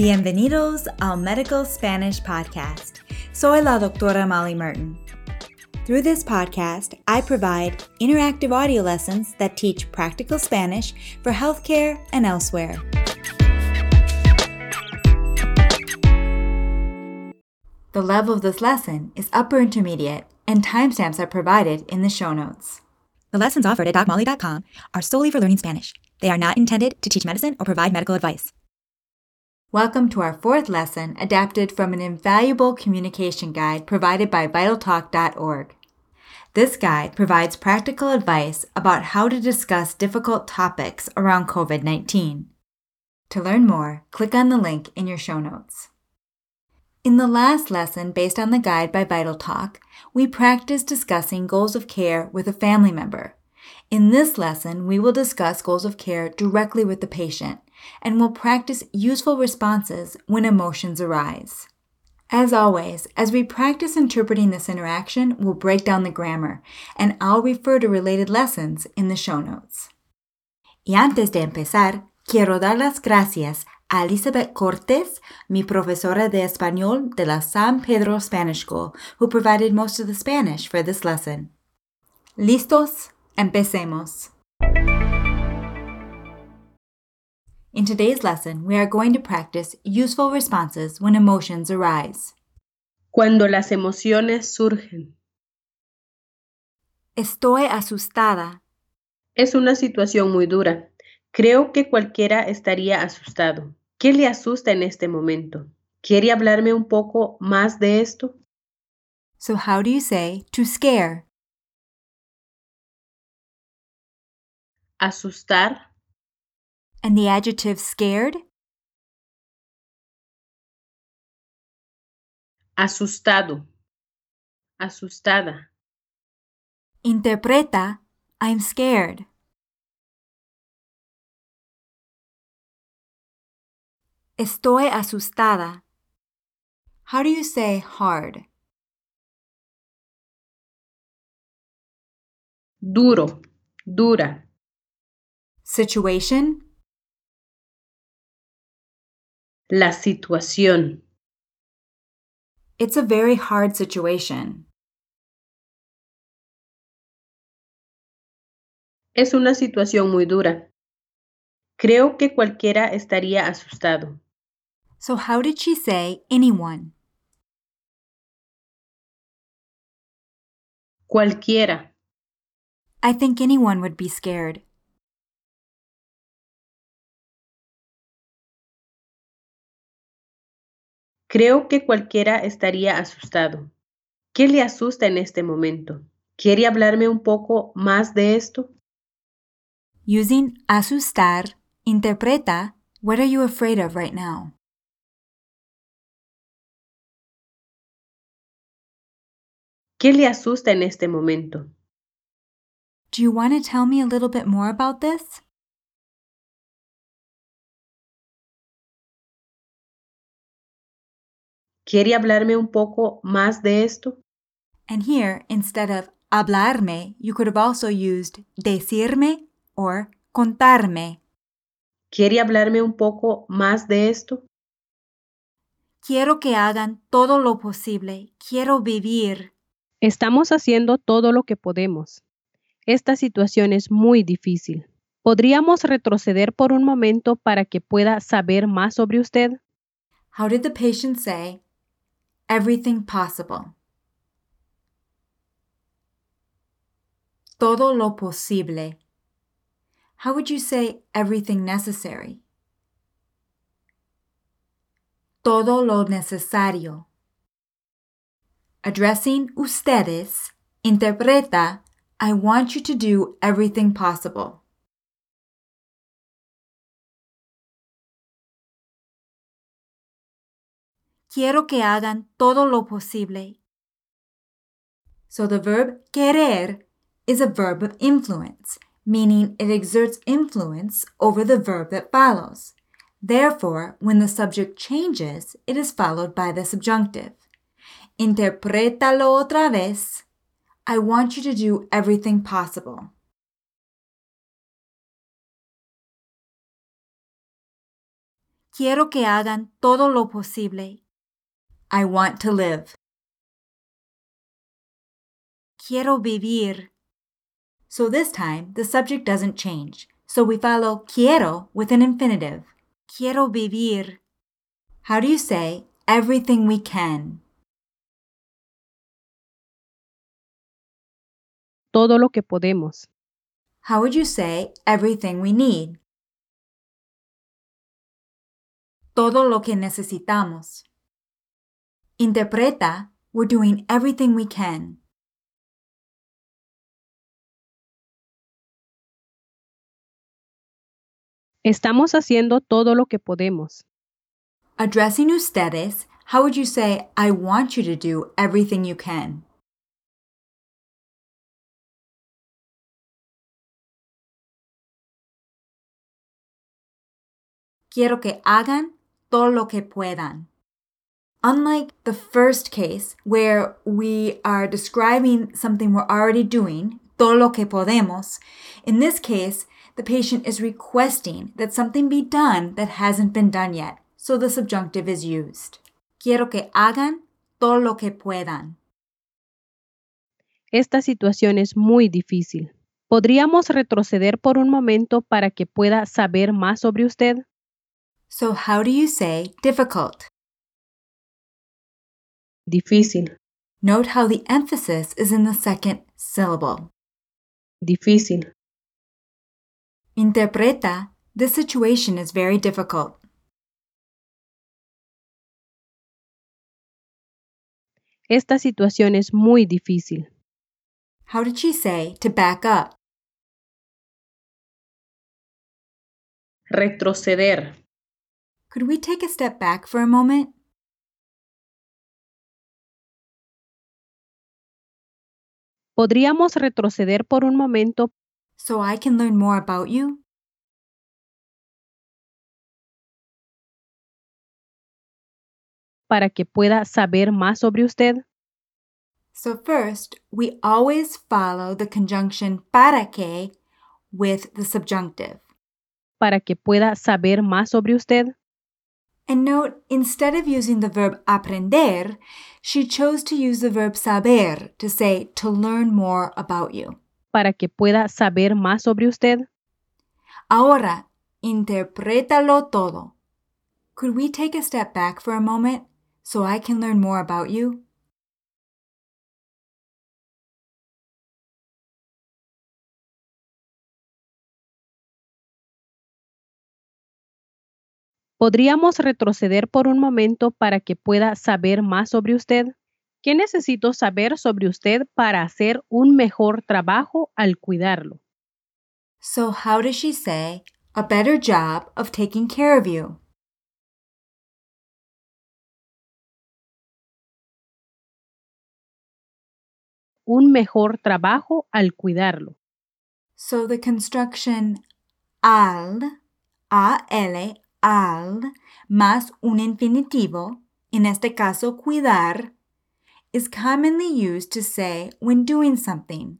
Bienvenidos al Medical Spanish Podcast. Soy la doctora Molly Martin. Through this podcast, I provide interactive audio lessons that teach practical Spanish for healthcare and elsewhere. The level of this lesson is upper intermediate, and timestamps are provided in the show notes. The lessons offered at DocMolly.com are solely for learning Spanish. They are not intended to teach medicine or provide medical advice. Welcome to our fourth lesson, adapted from an invaluable communication guide provided by VitalTalk.org. This guide provides practical advice about how to discuss difficult topics around COVID 19. To learn more, click on the link in your show notes. In the last lesson, based on the guide by VitalTalk, we practiced discussing goals of care with a family member. In this lesson, we will discuss goals of care directly with the patient and will practice useful responses when emotions arise. As always, as we practice interpreting this interaction, we'll break down the grammar, and I'll refer to related lessons in the show notes. Y antes de empezar, quiero dar las gracias a Elizabeth Cortes, mi profesora de español de la San Pedro Spanish School, who provided most of the Spanish for this lesson. ¿Listos? Empecemos. In today's lesson, we are going to practice useful responses when emotions arise. Cuando las emociones surgen. Estoy asustada. Es una situación muy dura. Creo que cualquiera estaría asustado. ¿Qué le asusta en este momento? ¿Quiere hablarme un poco más de esto? So, how do you say to scare? Asustar. And the adjective scared? Asustado. Asustada. Interpreta I'm scared. Estoy asustada. How do you say hard? Duro. Dura. Situation? La situación. It's a very hard situation. Es una situación muy dura. Creo que cualquiera estaría asustado. So, how did she say anyone? Cualquiera. I think anyone would be scared. Creo que cualquiera estaría asustado. ¿Qué le asusta en este momento? ¿Quiere hablarme un poco más de esto? Using asustar, interpreta what are you afraid of right now? ¿Qué le asusta en este momento? Do you want to tell me a little bit more about this? ¿Quiere hablarme un poco más de esto? And here, instead of hablarme, you could have also used decirme or contarme. ¿Quiere hablarme un poco más de esto? Quiero que hagan todo lo posible. Quiero vivir. Estamos haciendo todo lo que podemos. Esta situación es muy difícil. ¿Podríamos retroceder por un momento para que pueda saber más sobre usted? How did the patient say? Everything possible. Todo lo posible. How would you say everything necessary? Todo lo necesario. Addressing ustedes, interpreta, I want you to do everything possible. Quiero que hagan todo lo posible. So the verb querer is a verb of influence, meaning it exerts influence over the verb that follows. Therefore, when the subject changes, it is followed by the subjunctive. Interprétalo otra vez. I want you to do everything possible. Quiero que hagan todo lo posible. I want to live. Quiero vivir. So this time, the subject doesn't change. So we follow quiero with an infinitive. Quiero vivir. How do you say everything we can? Todo lo que podemos. How would you say everything we need? Todo lo que necesitamos. Interpreta, we're doing everything we can. Estamos haciendo todo lo que podemos. Addressing ustedes, how would you say, I want you to do everything you can? Quiero que hagan todo lo que puedan. Unlike the first case, where we are describing something we're already doing, todo lo que podemos, in this case, the patient is requesting that something be done that hasn't been done yet, so the subjunctive is used. Quiero que hagan todo lo que puedan. Esta situación es muy difícil. ¿Podríamos retroceder por un momento para que pueda saber más sobre usted? So, how do you say difficult? Difícil, Note how the emphasis is in the second syllable. difícil, Interpreta, this situation is very difficult. Esta situación es muy difícil. How did she say to back up? Retroceder, Could we take a step back for a moment? ¿Podríamos retroceder por un momento so I can learn more about you? para que pueda saber más sobre usted? So, first, we always follow the conjunction para que with the subjunctive. Para que pueda saber más sobre usted? And note, instead of using the verb aprender, she chose to use the verb saber to say to learn more about you. Para que pueda saber más sobre usted? Ahora, interprétalo todo. Could we take a step back for a moment so I can learn more about you? ¿Podríamos retroceder por un momento para que pueda saber más sobre usted? ¿Qué necesito saber sobre usted para hacer un mejor trabajo al cuidarlo? So, how does she say a better job of taking care of you? Un mejor trabajo al cuidarlo. So, the construction al, al, al, más un infinitivo, in este caso cuidar, is commonly used to say when doing something,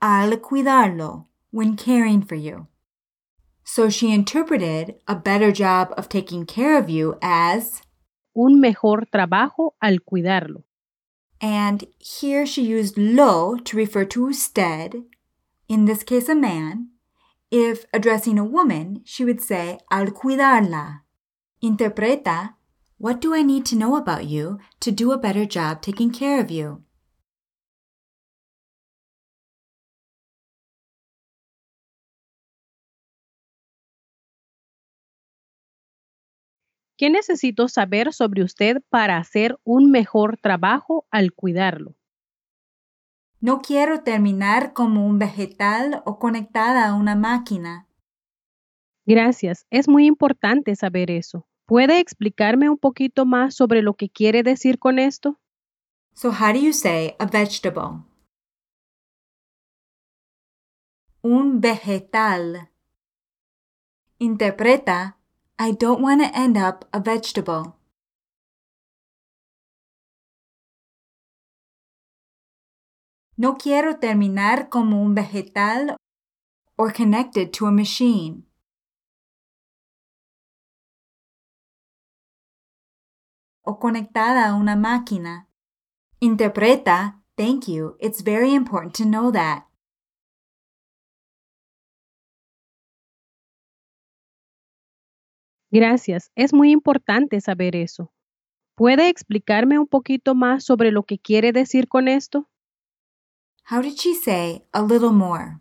al cuidarlo, when caring for you. So she interpreted a better job of taking care of you as, Un mejor trabajo al cuidarlo. and here she used lo to refer to usted, in this case a man. If addressing a woman, she would say al cuidarla. Interpreta, what do I need to know about you to do a better job taking care of you? ¿Qué necesito saber sobre usted para hacer un mejor trabajo al cuidarlo? No quiero terminar como un vegetal o conectada a una máquina. Gracias, es muy importante saber eso. ¿Puede explicarme un poquito más sobre lo que quiere decir con esto? So, how do you say a vegetable? Un vegetal. Interpreta, I don't want to end up a vegetable. No quiero terminar como un vegetal or connected to a machine. o conectada a una máquina. Interpreta, thank you. It's very important to know that. Gracias, es muy importante saber eso. ¿Puede explicarme un poquito más sobre lo que quiere decir con esto? How did she say a little more?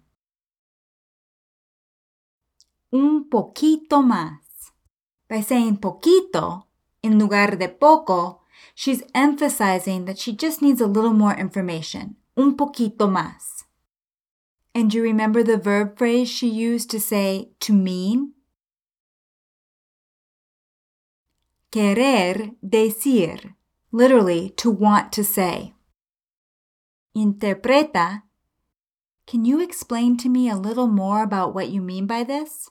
Un poquito más. By saying poquito in lugar de poco, she's emphasizing that she just needs a little more information. Un poquito más. And you remember the verb phrase she used to say to mean? Querer decir, literally to want to say. Interpreta. Can you explain to me a little more about what you mean by this?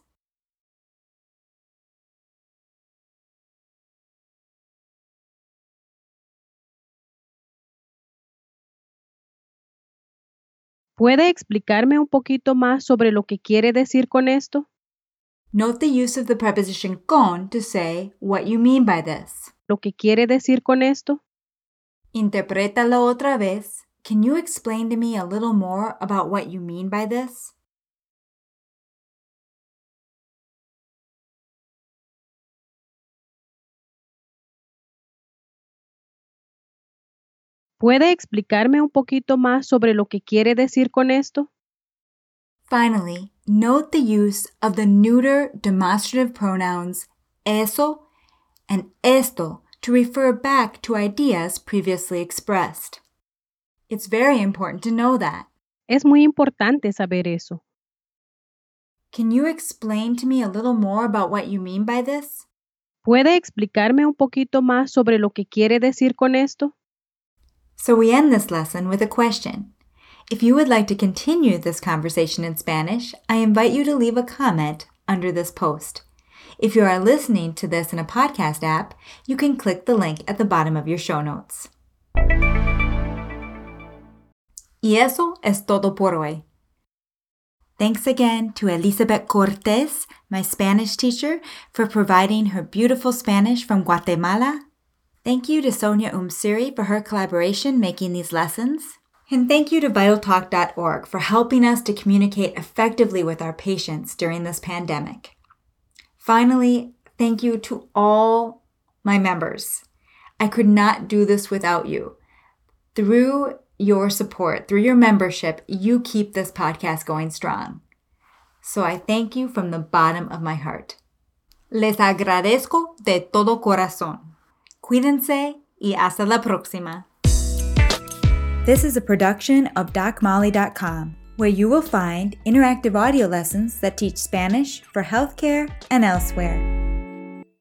¿Puede explicarme un poquito más sobre lo que quiere decir con esto? Note the use of the preposition con to say what you mean by this. ¿Lo que quiere decir con esto? Interprétalo otra vez. Can you explain to me a little more about what you mean by this? ¿Puede explicarme un poquito más sobre lo que quiere decir con esto? Finally, note the use of the neuter demonstrative pronouns eso and esto to refer back to ideas previously expressed. It's very important to know that. Es muy importante saber eso. Can you explain to me a little more about what you mean by this? ¿Puede explicarme un poquito más sobre lo que quiere decir con esto? So we end this lesson with a question. If you would like to continue this conversation in Spanish, I invite you to leave a comment under this post. If you are listening to this in a podcast app, you can click the link at the bottom of your show notes. Y eso es todo por hoy. Thanks again to Elizabeth Cortez, my Spanish teacher, for providing her beautiful Spanish from Guatemala. Thank you to Sonia Umsiri for her collaboration making these lessons. And thank you to VitalTalk.org for helping us to communicate effectively with our patients during this pandemic. Finally, thank you to all my members. I could not do this without you. Through your support, through your membership, you keep this podcast going strong. So I thank you from the bottom of my heart. Les agradezco de todo corazón. Cuídense y hasta la próxima. This is a production of DocMolly.com, where you will find interactive audio lessons that teach Spanish for healthcare and elsewhere.